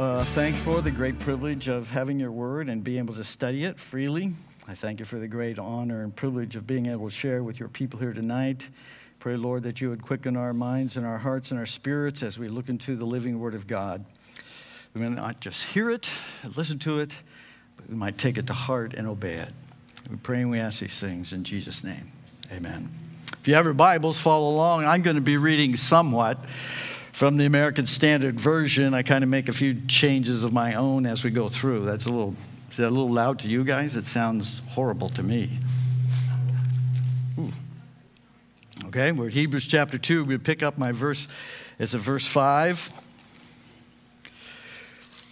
Uh, thanks for the great privilege of having your word and being able to study it freely. I thank you for the great honor and privilege of being able to share with your people here tonight. Pray, Lord, that you would quicken our minds and our hearts and our spirits as we look into the living word of God. We may not just hear it, listen to it, but we might take it to heart and obey it. We pray and we ask these things in Jesus' name. Amen. If you have your Bibles, follow along. I'm going to be reading somewhat from the American Standard Version. I kind of make a few changes of my own as we go through. That's a little, is that a little loud to you guys? It sounds horrible to me. Ooh. Okay, we're Hebrews chapter 2. We pick up my verse, it's a verse 5.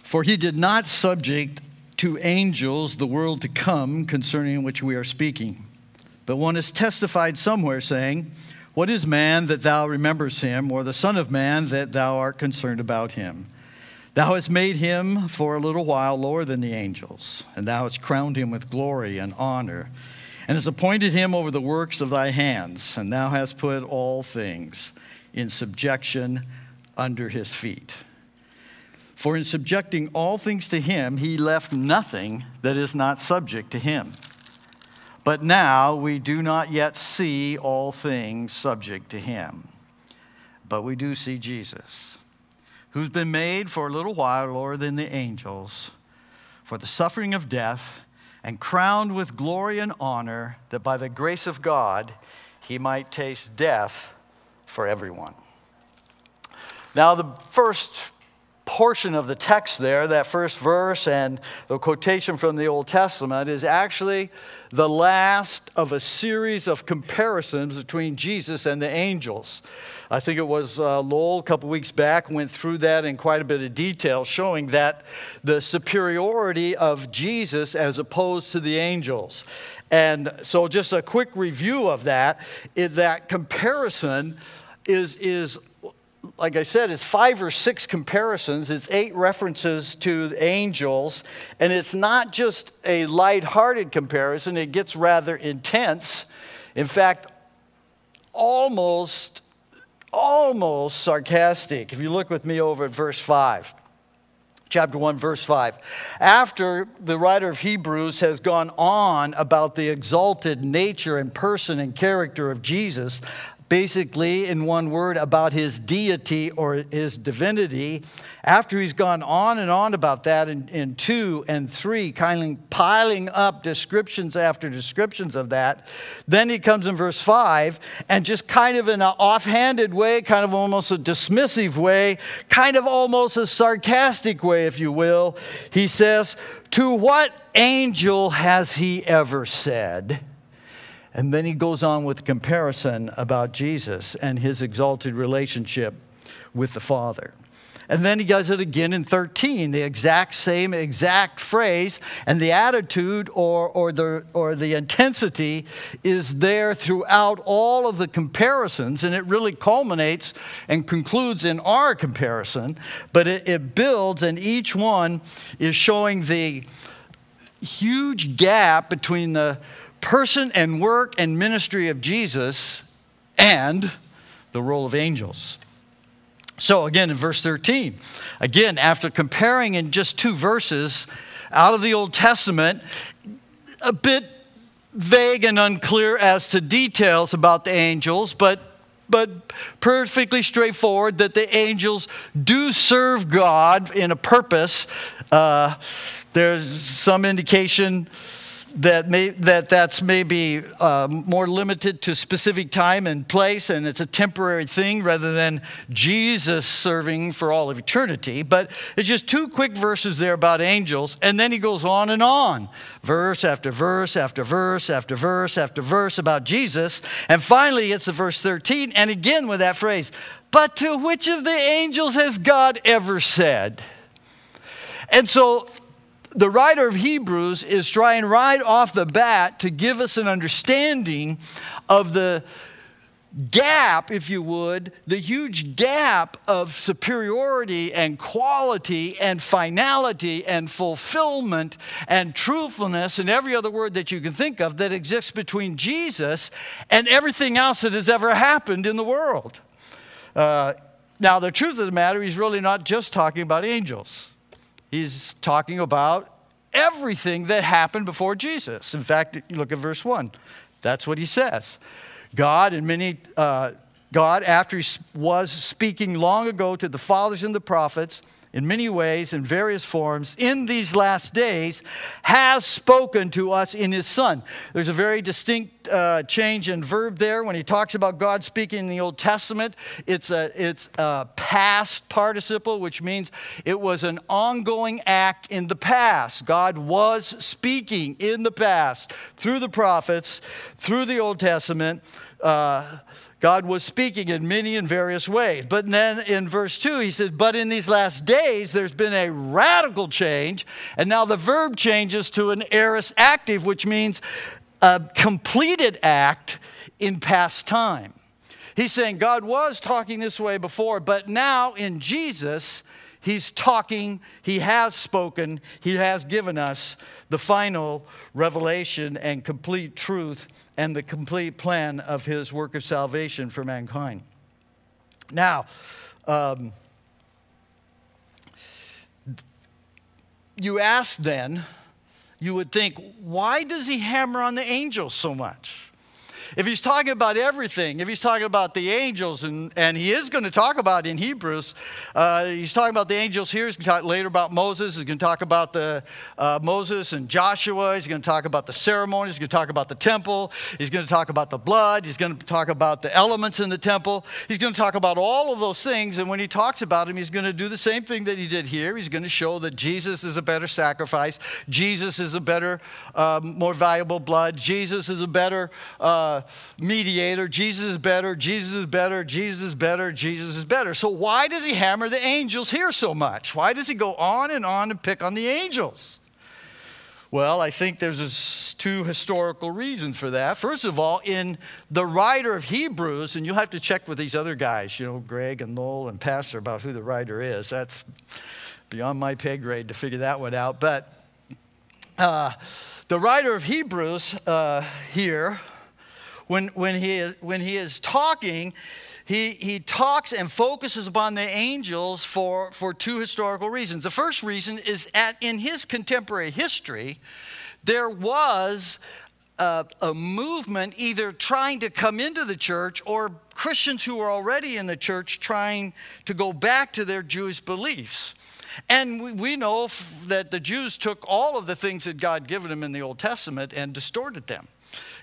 For he did not subject to angels the world to come concerning which we are speaking. But one has testified somewhere, saying, What is man that thou remembers him, or the Son of Man that thou art concerned about him? Thou hast made him for a little while lower than the angels, and thou hast crowned him with glory and honor, and hast appointed him over the works of thy hands, and thou hast put all things in subjection under his feet. For in subjecting all things to him, he left nothing that is not subject to him. But now we do not yet see all things subject to him. But we do see Jesus, who's been made for a little while lower than the angels, for the suffering of death, and crowned with glory and honor, that by the grace of God he might taste death for everyone. Now, the first portion of the text there, that first verse and the quotation from the Old Testament, is actually the last of a series of comparisons between Jesus and the angels. I think it was uh, Lowell a couple weeks back went through that in quite a bit of detail, showing that the superiority of Jesus as opposed to the angels. And so, just a quick review of that, that comparison is, is like I said, it's five or six comparisons. It's eight references to angels. And it's not just a light-hearted comparison, it gets rather intense. In fact, almost, almost sarcastic. If you look with me over at verse 5 chapter 1, verse 5. After the writer of Hebrews has gone on about the exalted nature and person and character of Jesus, basically, in one word, about his deity or his divinity. After he's gone on and on about that in, in two and three, kind of piling up descriptions after descriptions of that, then he comes in verse five and just kind of in an offhanded way, kind of almost a dismissive way, kind of almost a sarcastic way, if you will, he says, To what angel has he ever said? And then he goes on with comparison about Jesus and his exalted relationship with the Father. And then he does it again in 13, the exact same exact phrase, and the attitude or, or, the, or the intensity is there throughout all of the comparisons, and it really culminates and concludes in our comparison, but it, it builds, and each one is showing the huge gap between the person and work and ministry of Jesus and the role of angels. So, again, in verse 13, again, after comparing in just two verses out of the Old Testament, a bit vague and unclear as to details about the angels, but but perfectly straightforward that the angels do serve God in a purpose. Uh, there's some indication that may, that that's maybe uh, more limited to specific time and place and it's a temporary thing rather than jesus serving for all of eternity. But it's just two quick verses there about angels and then he goes on and on. Verse after verse after verse after verse after verse about jesus. And finally it's the verse 13 and again with that phrase but to which of the angels has god ever said? And so the writer of Hebrews is trying right off the bat to give us an understanding of the gap, if you would, the huge gap of superiority and quality and finality and fulfillment and truthfulness and every other word that you can think of that exists between Jesus and everything else that has ever happened in the world. Uh, now, the truth of the matter, he's really not just talking about angels. He's talking about everything that happened before Jesus. In fact, you look at verse 1. That's what he says. God, in many, uh, God, after he was speaking long ago to the fathers and the prophets, in many ways, in various forms, in these last days, has spoken to us in his Son. There's a very distinct uh, change in verb there. When he talks about God speaking in the Old Testament, it's a, it's a past participle, which means it was an ongoing act in the past. God was speaking in the past through the prophets, through the Old Testament. Uh, God was speaking in many and various ways. But then in verse 2, he says, But in these last days, there's been a radical change. And now the verb changes to an aorist active, which means a completed act in past time. He's saying God was talking this way before, but now in Jesus, He's talking, He has spoken, He has given us the final revelation and complete truth and the complete plan of his work of salvation for mankind. Now, um, you ask then, you would think, why does he hammer on the angels so much? If he's talking about everything, if he's talking about the angels, and, and he is going to talk about in Hebrews, uh, he's talking about the angels here. He's going to talk later about Moses. He's going to talk about the uh, Moses and Joshua. He's going to talk about the ceremonies. He's going to talk about the temple. He's going to talk about the blood. He's going to talk about the elements in the temple. He's going to talk about all of those things. And when he talks about them, he's going to do the same thing that he did here. He's going to show that Jesus is a better sacrifice. Jesus is a better, um, more valuable blood. Jesus is a better. Uh, mediator. Jesus is better, Jesus is better, Jesus is better, Jesus is better. So, why does he hammer the angels here so much? Why does he go on and on and pick on the angels? Well, I think there's two historical reasons for that. First of all, in the writer of Hebrews, and you'll have to check with these other guys, you know, Greg and Lowell and Pastor, about who the writer is. That's beyond my pay grade to figure that one out. But uh, the writer of Hebrews uh, here, when, when, he, is, when he is talking, he, he talks and focuses upon the angels for, for two historical reasons. The first reason is that in his contemporary history, there was a, a, movement either trying to come into the church or Christians who were already in the church trying to go back to their Jewish beliefs. And we, we know that the Jews took all of the things that God given them in the Old Testament and distorted them.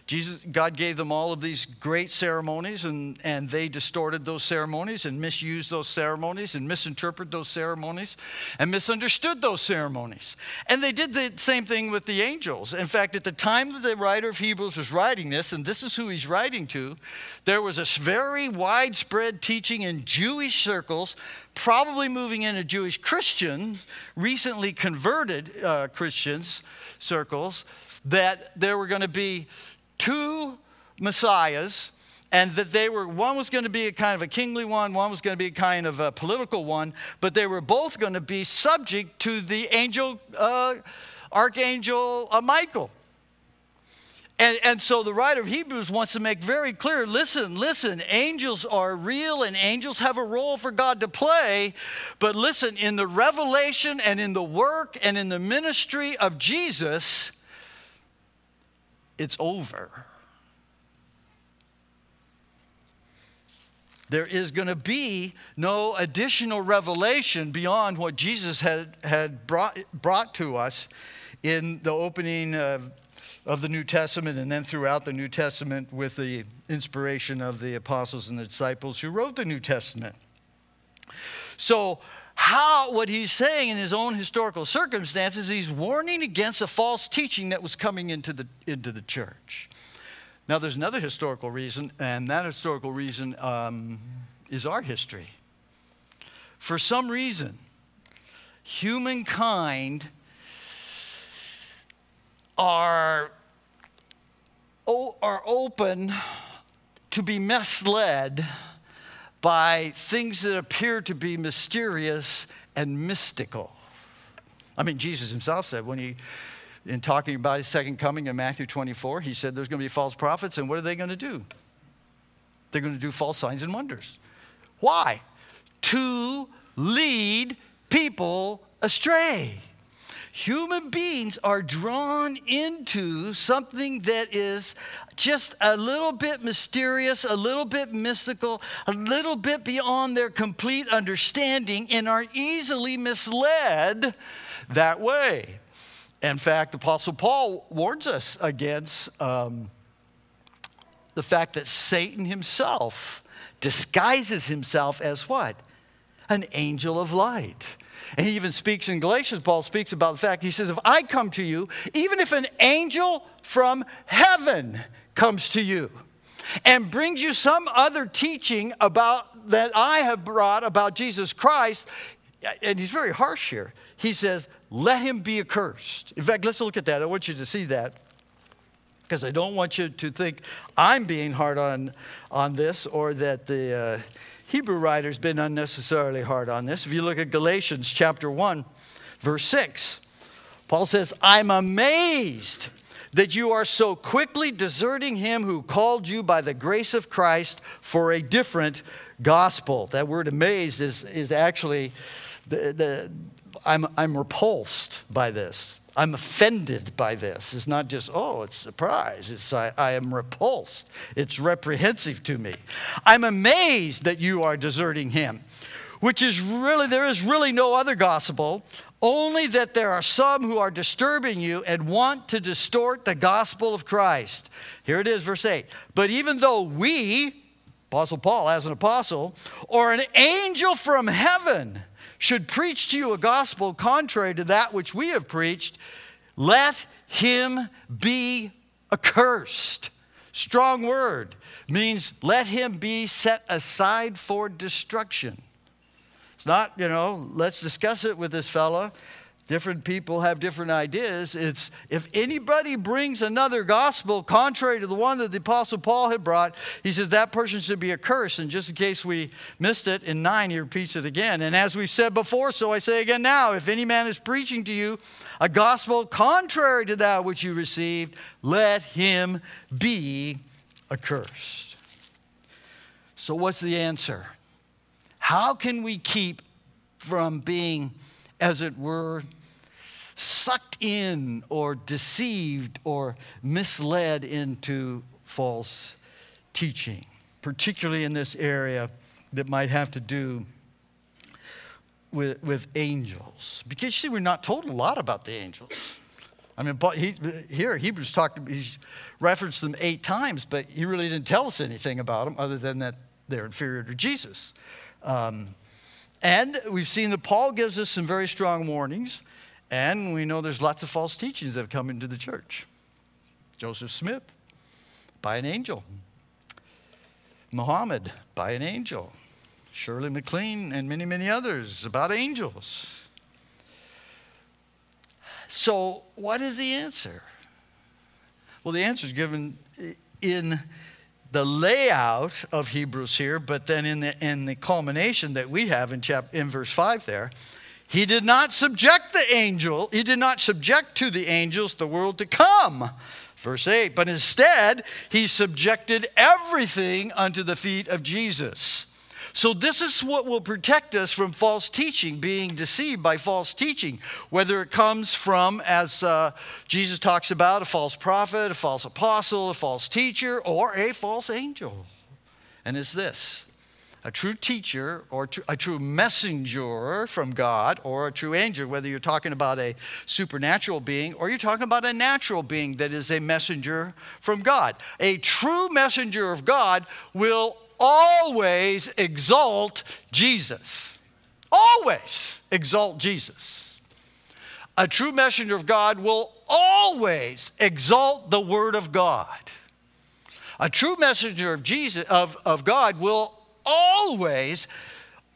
Jesus, God gave them all of these great ceremonies, and, and they distorted those ceremonies and misused those ceremonies and misinterpreted those ceremonies and misunderstood those ceremonies. And they did the same thing with the angels. In fact, at the time that the writer of Hebrews was writing this, and this is who he's writing to, there was a very widespread teaching in Jewish circles probably moving into Jewish Christians, recently converted uh, Christians circles, that there were going to be two messiahs and that they were one was going to be a kind of a kingly one one was going to be a kind of a political one but they were both going to be subject to the angel uh, archangel uh, michael. And, and so the writer of hebrews wants to make very clear listen listen angels are real and angels have a role for god to play but listen in the revelation and in the work and in the ministry of jesus it's over. There is going to be no additional revelation beyond what Jesus had, had brought, brought to us in the opening of, of the New Testament and then throughout the New Testament with the inspiration of the apostles and the disciples who wrote the New Testament. So, how what he's saying in his own historical circumstances he's warning against a false teaching that was coming into the into the church. Now there's another historical reason and that historical reason um, is our history. For some reason humankind are are open to be misled by things that appear to be mysterious and mystical. I mean, Jesus himself said when he, in talking about his second coming in Matthew 24, he said there's going to be false prophets, and what are they going to do? They're going to do false signs and wonders. Why? To lead people astray. Human beings are drawn into something that is just a little bit mysterious, a little bit mystical, a little bit beyond their complete understanding, and are easily misled that way. In fact, Apostle Paul warns us against um, the fact that Satan himself disguises himself as what? An angel of light. And he even speaks in Galatians, Paul speaks about the fact, he says, If I come to you, even if an angel from heaven comes to you and brings you some other teaching about that I have brought about Jesus Christ, and he's very harsh here. He says, Let him be accursed. In fact, let's look at that. I want you to see that because I don't want you to think I'm being hard on, on this or that the. Uh, Hebrew writer's been unnecessarily hard on this. If you look at Galatians chapter 1, verse 6, Paul says, I'm amazed that you are so quickly deserting him who called you by the grace of Christ for a different gospel. That word amazed is, is actually, the, the, I'm, I'm repulsed by this. I'm offended by this. It's not just, oh, it's surprise. It's I, I am repulsed. It's reprehensive to me. I'm amazed that you are deserting him, which is really, there is really no other gospel, only that there are some who are disturbing you and want to distort the gospel of Christ. Here it is, verse 8. But even though we, Apostle Paul as an apostle, or an angel from heaven, should preach to you a gospel contrary to that which we have preached, let him be accursed. Strong word means let him be set aside for destruction. It's not, you know, let's discuss it with this fella different people have different ideas. It's if anybody brings another gospel contrary to the one that the Apostle Paul had brought, he says that person should be accursed. And just in case we missed it, in 9, he repeats it again. And as we've said before, so I say again now if any man is preaching to you a gospel contrary to that which you received, let him be accursed. So, what's the answer? How can we keep from being, as it were, sucked in or deceived or misled into false teaching, particularly in this area that might have to do with, with angels. Because you see, we're not told a lot about the angels. I mean, he, here Hebrews talked, he's referenced them eight times, but he really didn't tell us anything about them other than that they're inferior to Jesus. Um, and we've seen that Paul gives us some very strong warnings and we know there's lots of false teachings that have come into the church. Joseph Smith, by an angel. Muhammad, by an angel. Shirley MacLaine, and many, many others about angels. So, what is the answer? Well, the answer is given in the layout of Hebrews here, but then in the, in the culmination that we have in, chap, in verse 5 there. He did not subject the angel, he did not subject to the angels the world to come. Verse 8, but instead, he subjected everything unto the feet of Jesus. So, this is what will protect us from false teaching, being deceived by false teaching, whether it comes from, as uh, Jesus talks about, a false prophet, a false apostle, a false teacher, or a false angel. And it's this a true teacher or a true messenger from God or a true angel, whether you're talking about a supernatural being or you're talking about a natural being that is a messenger from God. A true messenger of God will always exalt Jesus. Always exalt Jesus. A true messenger of God will always exalt the Word of God. A true messenger of Jesus of, of God will always,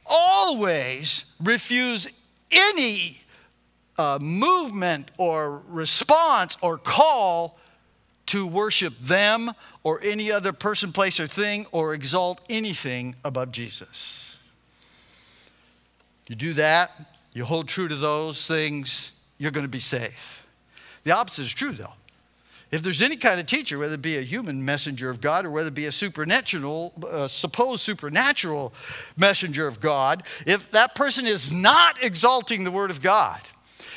always refuse any uh, movement or response or call to worship them or any other person, place, or thing or exalt anything above Jesus. You do that, you hold true to those things, you're going to be safe. The opposite is true, though. If there's any kind of teacher, whether it be a human messenger of God or whether it be a supernatural, uh, supposed supernatural messenger of God, if that person is not exalting the Word of God,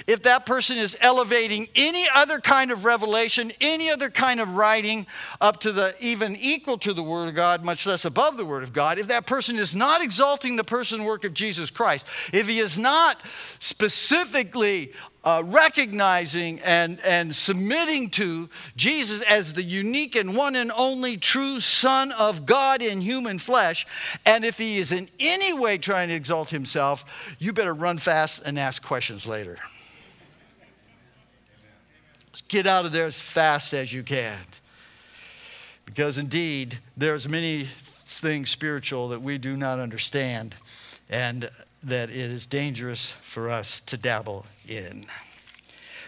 if that person is elevating any other kind of revelation, any other kind of writing up to the even equal to the Word of God, much less above the Word of God, if that person is not exalting the person work of Jesus Christ, if he is not specifically uh, recognizing and, and submitting to Jesus as the unique and one and only true Son of God in human flesh. And if he is in any way trying to exalt himself, you better run fast and ask questions later. Get out of there as fast as you can. Because indeed, there's many things spiritual that we do not understand and that it is dangerous for us to dabble in.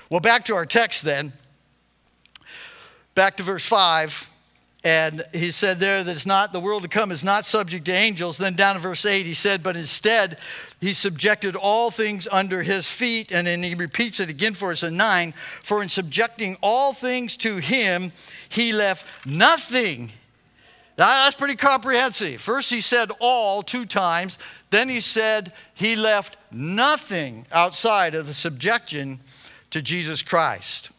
Well, back to our text then. Back to verse 5. And he said there that it's not the world to come is not subject to angels. Then down to verse 8, he said, but instead he subjected all things under his feet. And then he repeats it again for us in 9. For in subjecting all things to him, he left nothing. That's pretty comprehensive. First he said all two times. Then he said he left nothing outside of the subjection to Jesus Christ.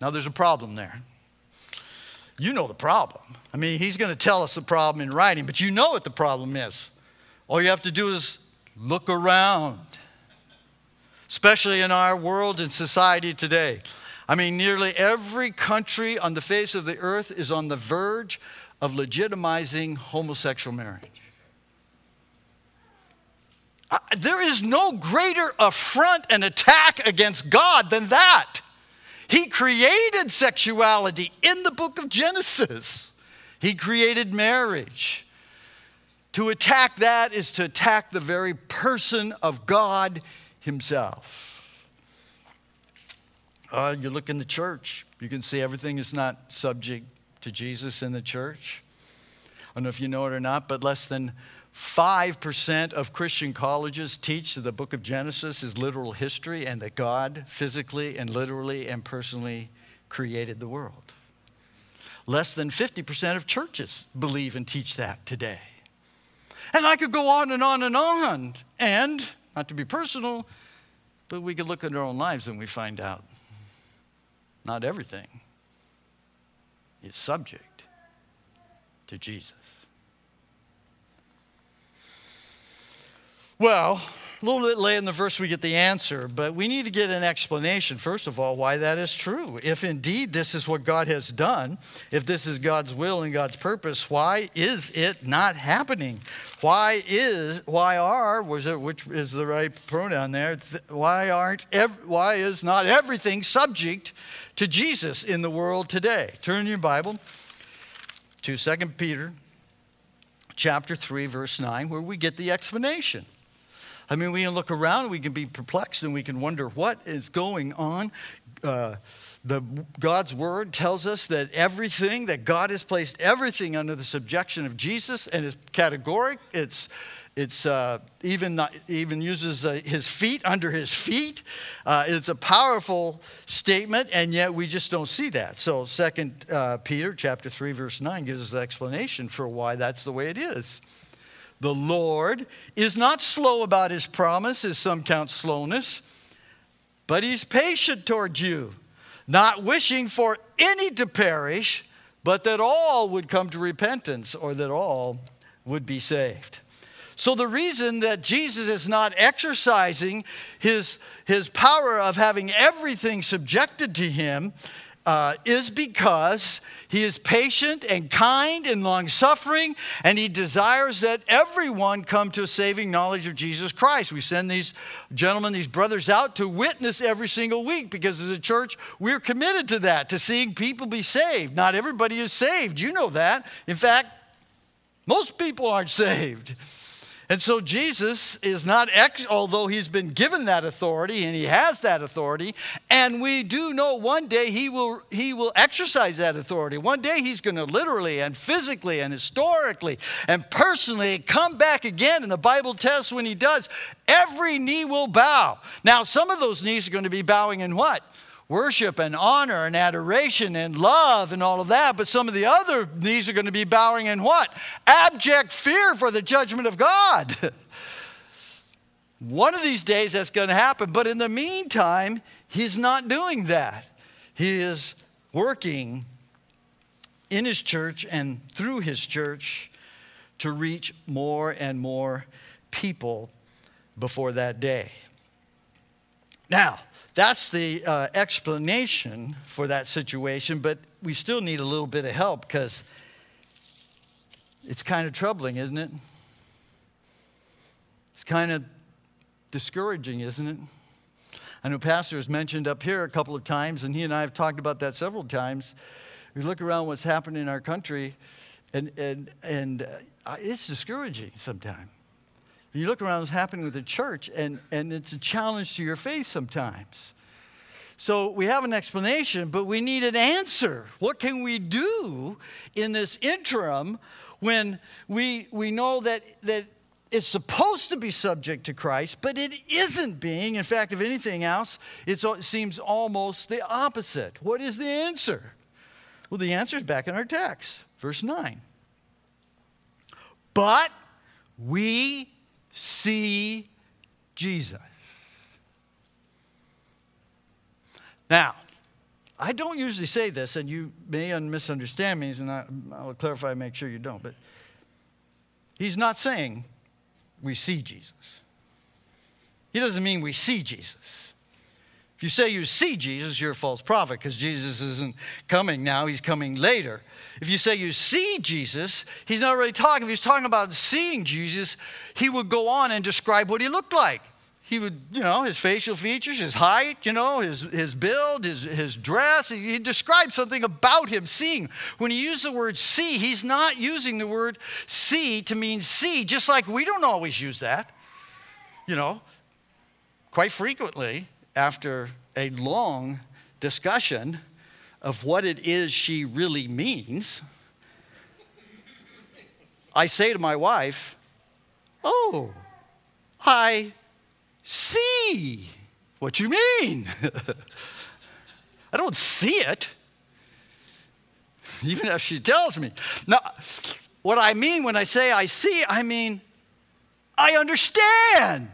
Now there's a problem there you know the problem. I mean, he's going to tell us the problem in writing, but you know what the problem is. All you have to do is look around, especially in our world and society today. I mean, nearly every country on the face of the earth is on the verge of legitimizing homosexual marriage. Uh, there is no greater affront and attack against God than that. He created sexuality in the book of Genesis. He created marriage. To attack that is to attack the very person of God Himself. Uh, you look in the church, you can see everything is not subject to Jesus in the church. I don't know if you know it or not, but less than 5% of Christian colleges teach that the book of Genesis is literal history and that God physically and literally and personally created the world. Less than 50% of churches believe and teach that today. And I could go on and on and on. And, not to be personal, but we could look at our own lives and we find out not everything is subject to Jesus. Well, a little bit late in the verse we get the answer, but we need to get an explanation, first of all, why that is true. If indeed this is what God has done, if this is God's will and God's purpose, why is it not happening? Why is, why are, was it, which is the right pronoun there? Why aren't, why is not everything subject to Jesus in the world today? Turn your Bible to 2 Peter chapter 3, verse 9, where we get the explanation. I mean, we can look around, we can be perplexed, and we can wonder what is going on. Uh, the God's word tells us that everything that God has placed everything under the subjection of Jesus, and it's categoric. It's it's uh, even not, even uses uh, his feet under his feet. Uh, it's a powerful statement, and yet we just don't see that. So, Second uh, Peter chapter three verse nine gives us an explanation for why that's the way it is. The Lord is not slow about his promise, as some count slowness, but he's patient toward you, not wishing for any to perish, but that all would come to repentance or that all would be saved. So, the reason that Jesus is not exercising his, his power of having everything subjected to him uh, is because he is patient and kind and long suffering, and he desires that everyone come to a saving knowledge of Jesus Christ. We send these gentlemen, these brothers out to witness every single week because as a church, we're committed to that, to seeing people be saved. Not everybody is saved. You know that. In fact, most people aren't saved. And so Jesus is not, ex- although he's been given that authority and he has that authority, and we do know one day he will, he will exercise that authority. One day he's going to literally and physically and historically and personally come back again. And the Bible tells when he does, every knee will bow. Now, some of those knees are going to be bowing in what? Worship and honor and adoration and love and all of that. But some of the other knees are going to be bowing in what? Abject fear for the judgment of God. One of these days that's going to happen. But in the meantime, he's not doing that. He is working in his church and through his church to reach more and more people before that day. Now, that's the uh, explanation for that situation, but we still need a little bit of help because it's kind of troubling, isn't it? It's kind of discouraging, isn't it? I know Pastor has mentioned up here a couple of times, and he and I have talked about that several times. We look around what's happening in our country, and, and, and uh, it's discouraging sometimes. You look around what's happening with the church, and, and it's a challenge to your faith sometimes. So we have an explanation, but we need an answer. What can we do in this interim when we, we know that, that it's supposed to be subject to Christ, but it isn't being? In fact, if anything else, it seems almost the opposite. What is the answer? Well, the answer is back in our text, verse 9. But we see Jesus. Now, I don't usually say this, and you may misunderstand me, and I, will clarify and make sure you don't, but he's not saying we see Jesus. He doesn't mean we see Jesus. If you say you see Jesus, you're a false prophet because Jesus isn't coming now, he's coming later. If you say you see Jesus, he's not really talking. If he's talking about seeing Jesus, he would go on and describe what he looked like. He would, you know, his facial features, his height, you know, his, his build, his, his dress. He, he described something about him seeing. When he used the word see, he's not using the word see to mean see, just like we don't always use that. You know, quite frequently, after a long discussion, of what it is she really means, I say to my wife, Oh, I see what you mean. I don't see it, even if she tells me. Now, what I mean when I say I see, I mean I understand.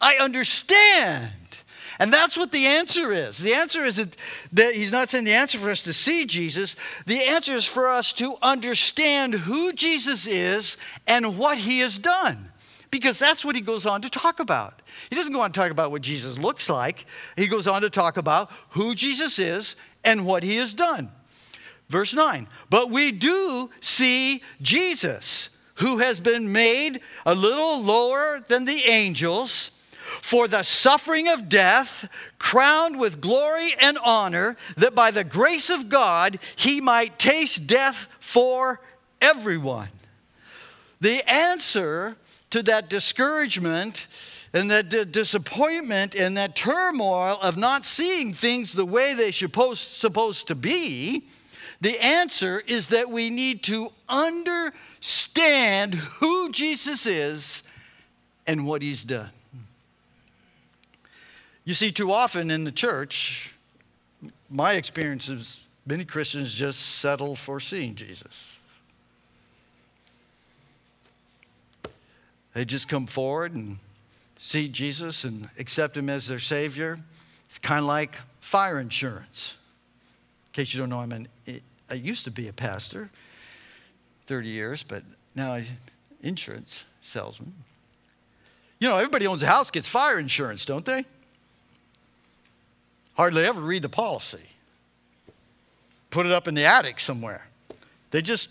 I understand. And that's what the answer is. The answer is that, that, he's not saying the answer for us to see Jesus. The answer is for us to understand who Jesus is and what he has done. Because that's what he goes on to talk about. He doesn't go on to talk about what Jesus looks like, he goes on to talk about who Jesus is and what he has done. Verse 9, but we do see Jesus, who has been made a little lower than the angels for the suffering of death, crowned with glory and honor, that by the grace of God he might taste death for everyone. The answer to that discouragement and that d- disappointment and that turmoil of not seeing things the way they supposed, supposed to be, the answer is that we need to understand who Jesus is and what he's done. You see, too often in the church, my experience is many Christians just settle for seeing Jesus. They just come forward and see Jesus and accept him as their Savior. It's kind of like fire insurance. In case you don't know, I'm an, I used to be a pastor, 30 years, but now I'm insurance salesman. You know, everybody owns a house gets fire insurance, don't they? Hardly ever read the policy, put it up in the attic somewhere. They just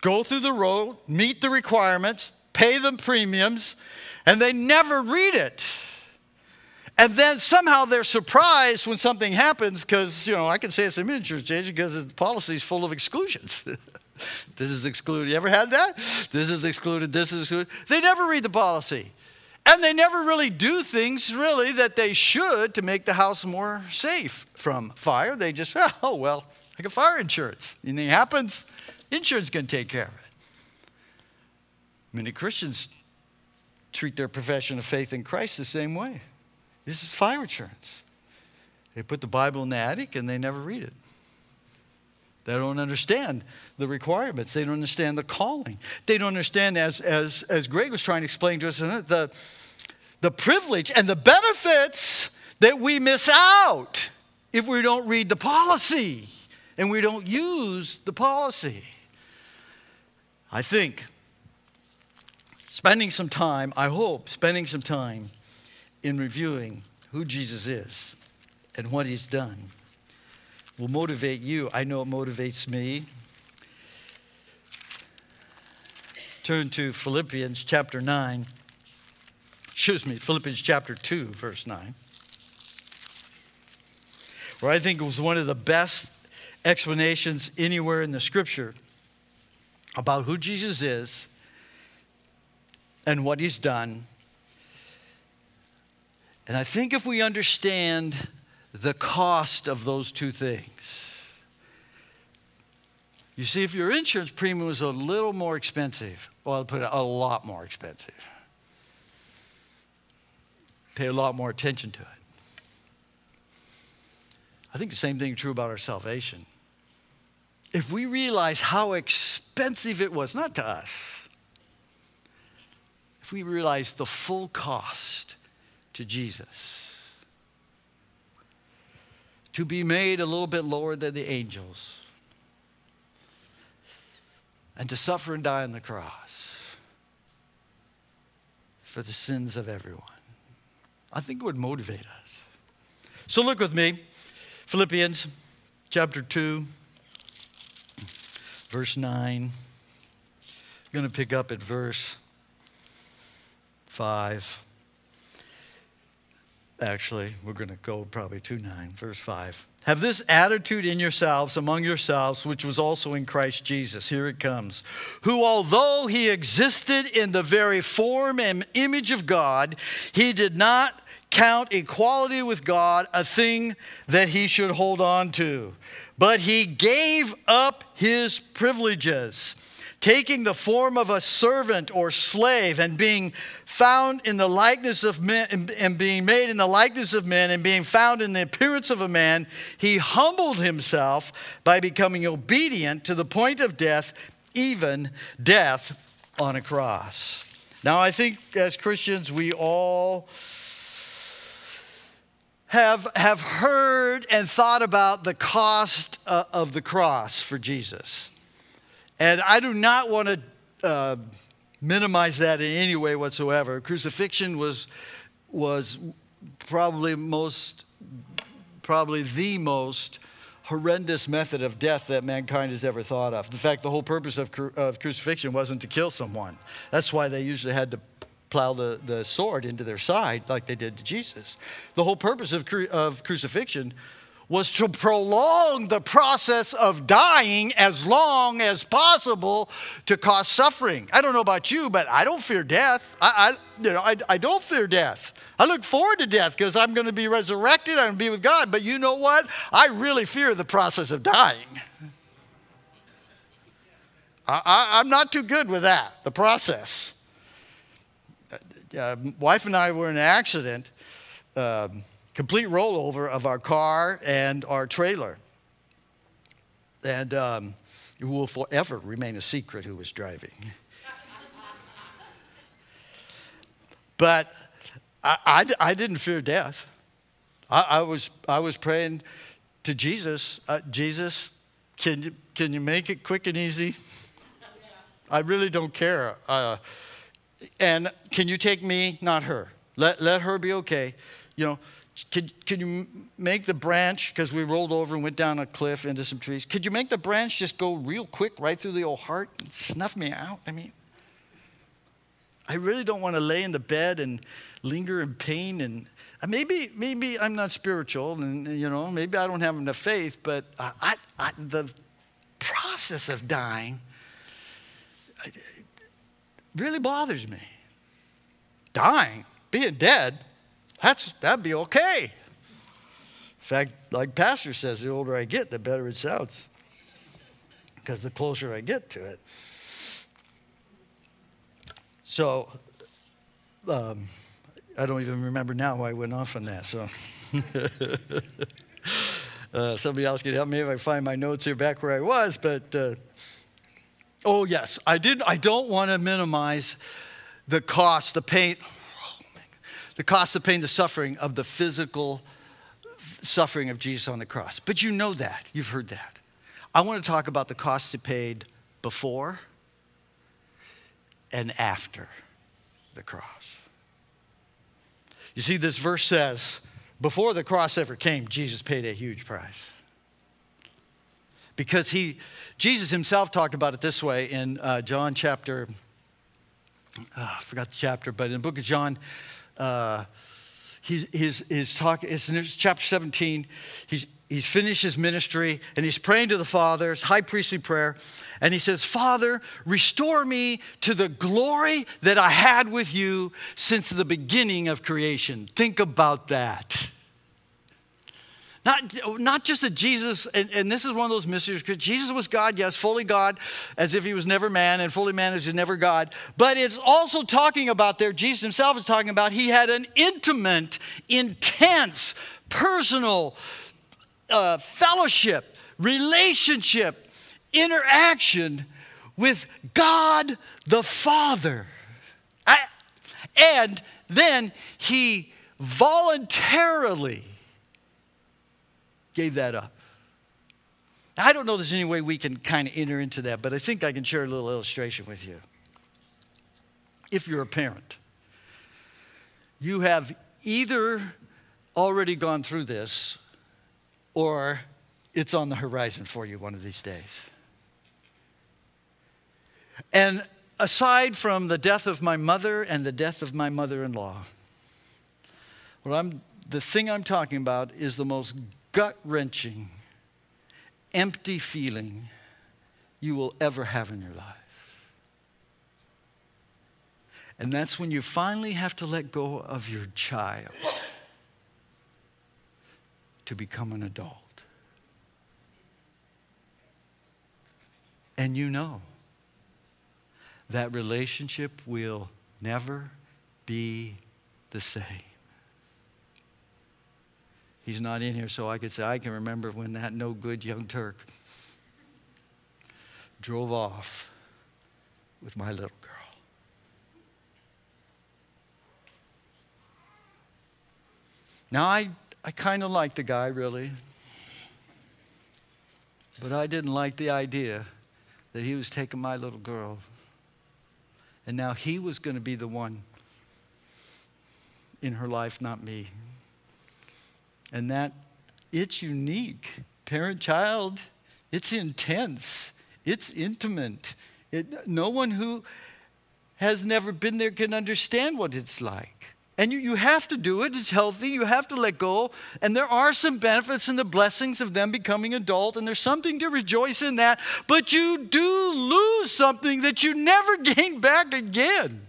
go through the road, meet the requirements, pay the premiums, and they never read it. And then somehow they're surprised when something happens because, you know, I can say it's an insurance agent because the policy is full of exclusions. this is excluded. You ever had that? This is excluded. This is excluded. They never read the policy. And they never really do things really that they should to make the house more safe from fire. They just, oh, well, like a fire insurance. Anything happens, insurance can take care of it. Many Christians treat their profession of faith in Christ the same way. This is fire insurance. They put the Bible in the attic and they never read it. They don't understand the requirements. They don't understand the calling. They don't understand, as, as, as Greg was trying to explain to us, uh, the, the privilege and the benefits that we miss out if we don't read the policy and we don't use the policy. I think spending some time, I hope, spending some time in reviewing who Jesus is and what he's done will motivate you. I know it motivates me. Turn to Philippians chapter 9. Excuse me, Philippians chapter 2, verse 9. Where I think it was one of the best explanations anywhere in the scripture about who Jesus is and what he's done. And I think if we understand the cost of those two things, you see, if your insurance premium was a little more expensive, well, I'll put it a lot more expensive. Pay a lot more attention to it. I think the same thing is true about our salvation if we realize how expensive it was, not to us, if we realize the full cost to Jesus, to be made a little bit lower than the angels, and to suffer and die on the cross for the sins of everyone. I think it would motivate us. So look with me, Philippians chapter 2 verse 9. I'm going to pick up at verse 5. Actually, we're going to go probably to 9, verse 5. Have this attitude in yourselves, among yourselves, which was also in Christ Jesus. Here it comes. Who, although he existed in the very form and image of God, he did not count equality with God a thing that he should hold on to but he gave up his privileges, taking the form of a servant or slave, and being found in the likeness of men, and being made in the likeness of men, and being found in the appearance of a man, he humbled himself by becoming obedient to the point of death, even death on a cross. Now, I think as Christians, we all have, have heard and thought about the cost uh, of the cross for Jesus. And I do not want to uh, minimize that in any way whatsoever. Crucifixion was, was probably most, probably the most horrendous method of death that mankind has ever thought of. In fact, the whole purpose of, cru- of crucifixion wasn't to kill someone. That's why they usually had to plow the, the sword into their side like they did to Jesus. The whole purpose of, cru- of crucifixion was to prolong the process of dying as long as possible to cause suffering. I don't know about you, but I don't fear death. I, I you know, I, I don't fear death. I look forward to death because I'm going to be resurrected. I'm going to be with God. But you know what? I really fear the process of dying. I, I'm not too good with that, the process uh, wife and I were in an accident, uh, complete rollover of our car and our trailer. And um, it will forever remain a secret who was driving. but I, I, I, didn't fear death. I, I, was, I was praying to Jesus uh, Jesus, can you, can you make it quick and easy? I really don't care. Uh, and can you take me, not her? Let, let her be okay. You know, could, could you make the branch, because we rolled over and went down a cliff into some trees, could you make the branch just go real quick right through the old heart and snuff me out? I mean, I really don't want to lay in the bed and linger in pain and uh, maybe maybe I'm not spiritual and you know maybe I don't have enough faith but I, I, the process of dying really bothers me. Dying, being dead, that's, that'd be okay. In fact, like Pastor says, the older I get, the better it sounds. Because the closer I get to it. So, um, I don't even remember now why I went off on that. So, Uh, somebody else can help me if I find my notes here back where I was, but uh, oh yes, I did. I don't want to minimize the cost, the pain, the cost, the pain, the suffering of the physical suffering of Jesus on the cross. But you know that. You've heard that. I want to talk about the cost he paid before and after the cross. You see, this verse says, before the cross ever came, Jesus paid a huge price. Because he, Jesus himself talked about it this way in uh, John chapter, oh, I forgot the chapter, but in the book of John, uh, he's, his, his talk, it's in chapter 17, he's, he's finished his ministry and he's praying to the Father, his high priestly prayer, and he says, Father, restore me to the glory that I had with you since the beginning of creation. Think about that. Not, not just that Jesus, and, and this is one of those mysteries, because Jesus was God, yes, fully God, as if he was never man, and fully man as was never God. But it's also talking about there, Jesus himself is talking about he had an intimate, intense, personal uh, fellowship, relationship, interaction with God the Father. I, and then he voluntarily gave that up. I don't know if there's any way we can kind of enter into that, but I think I can share a little illustration with you. If you're a parent, you have either already gone through this or it's on the horizon for you one of these days. And aside from the death of my mother and the death of my mother in law, I'm, the thing I'm talking about is the most gut wrenching, empty feeling you will ever have in your life. And that's when you finally have to let go of your child to become an adult. And you know that relationship will never be the same. He's not in here, so I could say, I can remember when that no good young Turk drove off with my little girl. Now, I, I kind of like the guy, really. But I didn't like the idea that he was taking my little girl. And now he was going to be the one in her life, not me and that it's unique. Parent child, it's intense, it's intimate. It, no one who has never been there can understand what it's like. And you, you have to do it. It's healthy. You have to let go. And there are some benefits and the blessings of them becoming adult, and there's something to rejoice in that. But you do lose something that you never gain back again.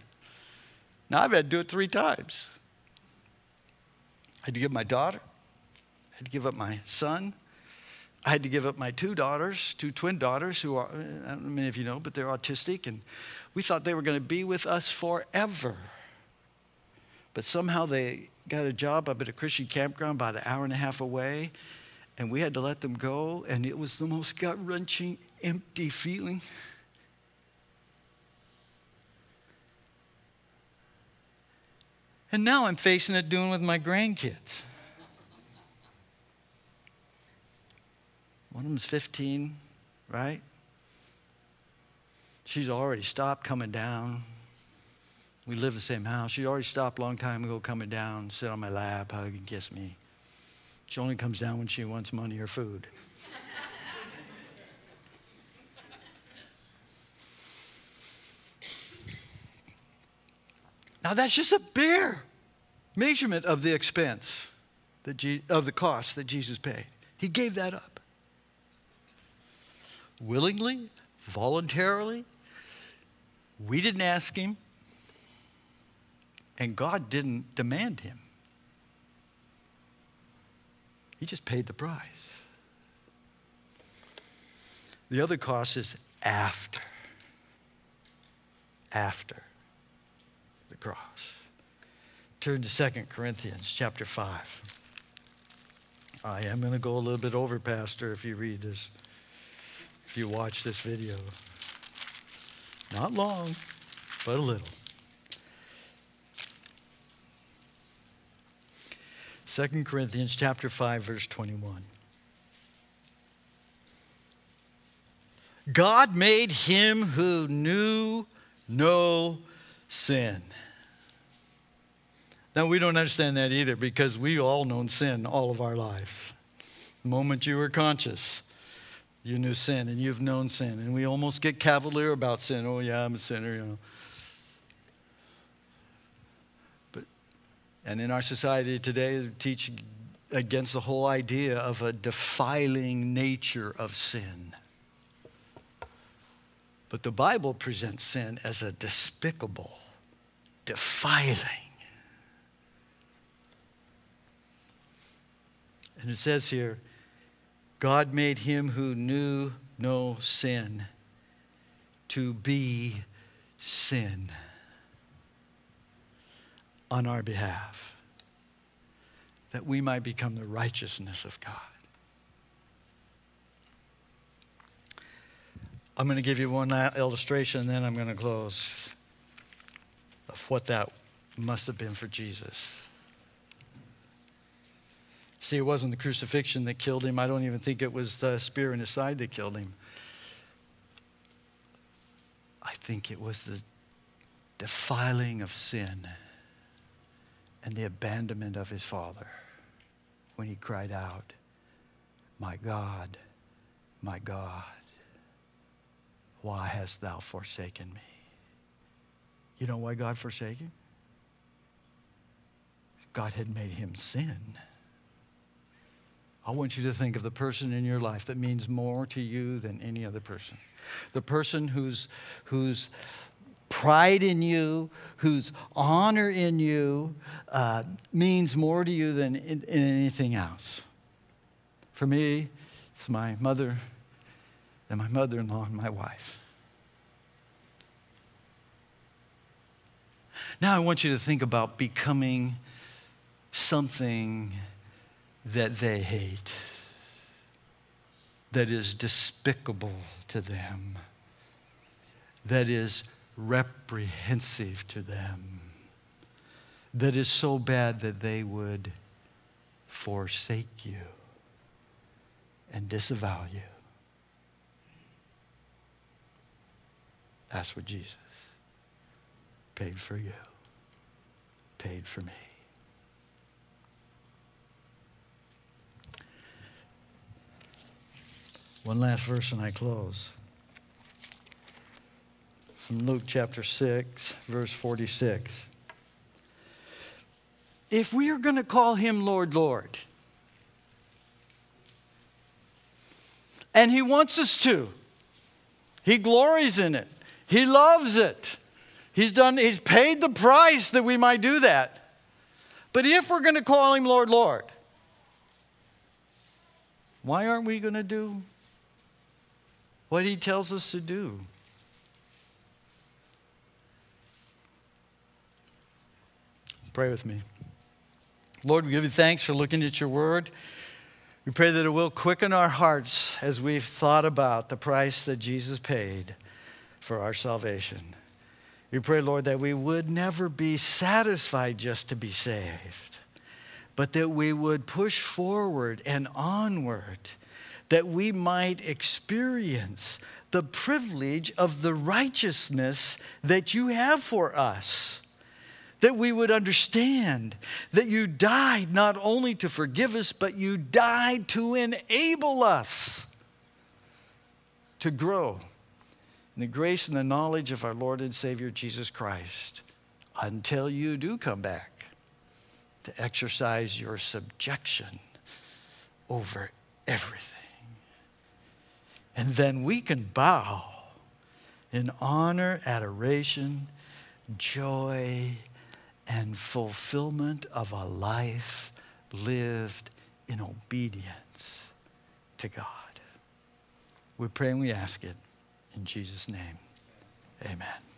Now, I've had to do it three times. I had to give my daughter, had to give up my son. I had to give up my two daughters, two twin daughters, who are, I don't know many of you know, but they're autistic, and we thought they were going to be with us forever. But somehow they got a job up at a Christian campground about an hour and a half away, and we had to let them go, and it was the most gut wrenching, empty feeling. And now I'm facing it doing with my grandkids. One of them's 15, right? She's already stopped coming down. We live in the same house. She already stopped a long time ago coming down, sit on my lap, hug and kiss me. She only comes down when she wants money or food. now that's just a bare measurement of the expense, that of the cost that Jesus paid. He gave that up willingly, voluntarily. We didn't ask him, and God didn't demand him. He just paid the price. The other cost is after. After the cross. Turn to 2 Corinthians chapter 5. I am going to go a little bit over, Pastor, if you read this, if you watch this video. Not long, but a little. 2 Corinthians chapter 5 verse 21. God made him who knew no sin. Now, we don't understand that either because we all known sin all of our lives. The moment you were conscious, you knew sin and you've known sin. And we almost get cavalier about sin. Oh, yeah, I'm a sinner, you know. But, and in our society today, teach against the whole idea of a defiling nature of sin. But the Bible presents sin as a despicable, defiling. And it says here, God made him who knew no sin to be sin on our behalf, that we might become the righteousness of God. I'm going to give you one illustration, and then I'm going to close of what that must have been for Jesus. See, it wasn't the crucifixion that killed him. I don't even think it was the spear in his side that killed him. I think it was the defiling of sin and the abandonment of his father when he cried out, My God, my God why hast thou forsaken me? You know why God forsaken? God had made him sin. I want you to think of the person in your life that means more to you than any other person. The person whose, whose pride in you, whose honor in you uh, means more to you than in, in anything else. For me, it's my mother and my mother in law and my wife. Now I want you to think about becoming something that they hate, that is despicable to them, that is reprehensive to them, that is so bad that they would forsake you and disavow you. That's what Jesus paid for you, paid for me. One last verse and I close. From Luke chapter 6, verse 46. If we are going to call him Lord, Lord, and he wants us to, he glories in it. He loves it. He's done, he's paid the price that we might do that. But if we're going to call him Lord, Lord, why aren't we going to do what he tells us to do? Pray with me. Lord, we give you thanks for looking at your word. We pray that it will quicken our hearts as we've thought about the price that Jesus paid for our salvation. We pray, Lord, that we would never be satisfied just to be saved, but that we would push forward and onward, that we might experience the privilege of the righteousness that you have for us. That we would understand that you died not only to forgive us, but you died to enable us to grow in the grace and the knowledge of our Lord and Savior Jesus Christ until you do come back to exercise your subjection over everything. And then we can bow in honor, adoration, joy, and fulfillment of a life lived in obedience to God. We pray and we ask it in Jesus' name, amen.